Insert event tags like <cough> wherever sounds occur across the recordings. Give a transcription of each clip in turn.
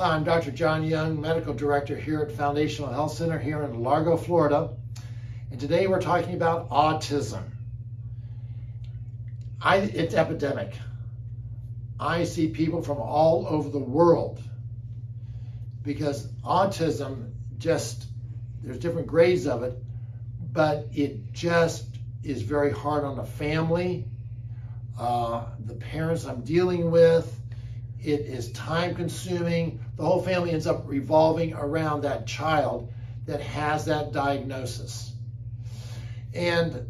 Hi, I'm Dr. John Young, Medical Director here at Foundational Health Center here in Largo, Florida. And today we're talking about autism. I, it's epidemic. I see people from all over the world because autism just, there's different grades of it, but it just is very hard on the family, uh, the parents I'm dealing with. It is time consuming. The whole family ends up revolving around that child that has that diagnosis. And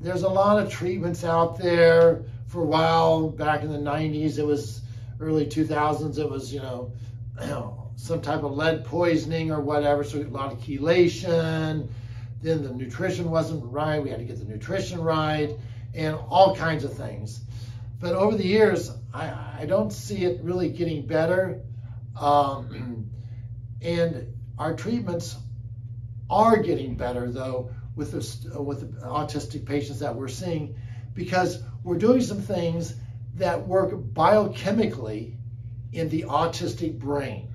there's a lot of treatments out there. For a while, back in the 90s, it was early 2000s, it was, you know, <clears throat> some type of lead poisoning or whatever, so a lot of chelation. Then the nutrition wasn't right. We had to get the nutrition right and all kinds of things. But over the years, I, I don't see it really getting better. Um, and our treatments are getting better, though, with the, with the autistic patients that we're seeing because we're doing some things that work biochemically in the autistic brain.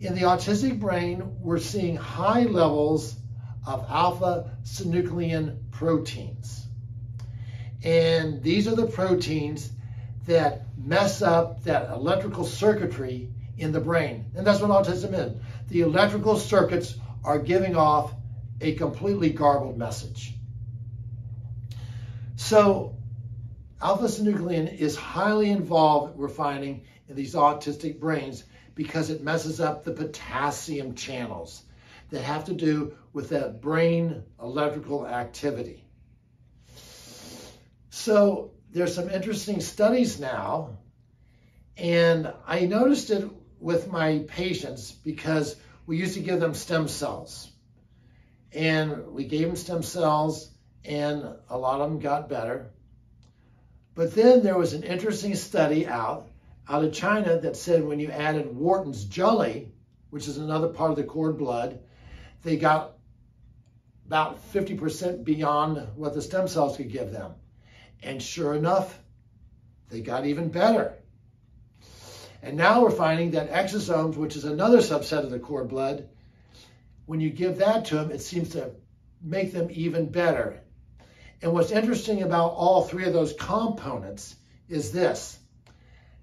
In the autistic brain, we're seeing high levels of alpha synuclein proteins. And these are the proteins that mess up that electrical circuitry in the brain. And that's what autism is. The electrical circuits are giving off a completely garbled message. So alpha-synuclein is highly involved, we're finding, in these autistic brains because it messes up the potassium channels that have to do with that brain electrical activity. So there's some interesting studies now, and I noticed it with my patients because we used to give them stem cells. And we gave them stem cells, and a lot of them got better. But then there was an interesting study out, out of China that said when you added Wharton's jelly, which is another part of the cord blood, they got about 50% beyond what the stem cells could give them. And sure enough, they got even better. And now we're finding that exosomes, which is another subset of the cord blood, when you give that to them, it seems to make them even better. And what's interesting about all three of those components is this.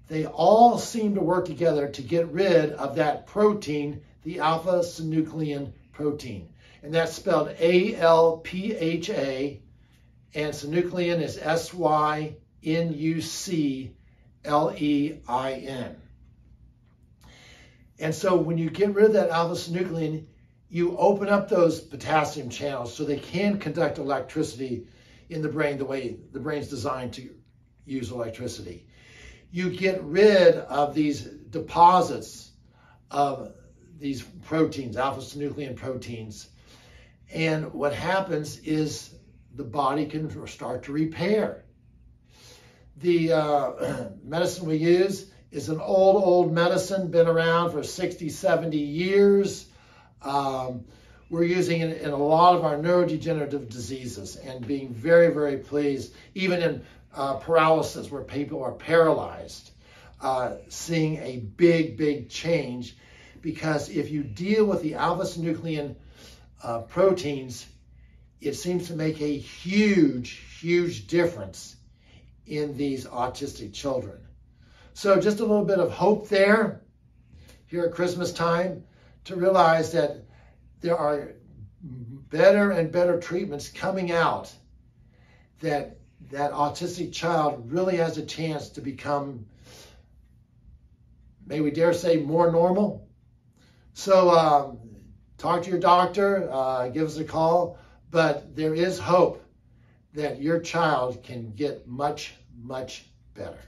They all seem to work together to get rid of that protein, the alpha synuclein protein. And that's spelled A-L-P-H-A, and synuclein is S-Y-N-U-C-L-E-I-N. And so when you get rid of that alpha-synuclein, you open up those potassium channels so they can conduct electricity in the brain the way the brain's designed to use electricity. You get rid of these deposits of these proteins, alpha-synuclein proteins. And what happens is the body can start to repair. The uh, <clears throat> medicine we use is an old, old medicine, been around for 60, 70 years. Um, we're using it in a lot of our neurodegenerative diseases and being very, very pleased, even in uh, paralysis where people are paralyzed, uh, seeing a big, big change. Because if you deal with the alpha-synuclein uh, proteins, it seems to make a huge, huge difference in these autistic children. So just a little bit of hope there here at Christmas time to realize that there are better and better treatments coming out that that autistic child really has a chance to become, may we dare say, more normal. So um, talk to your doctor, uh, give us a call, but there is hope that your child can get much, much better.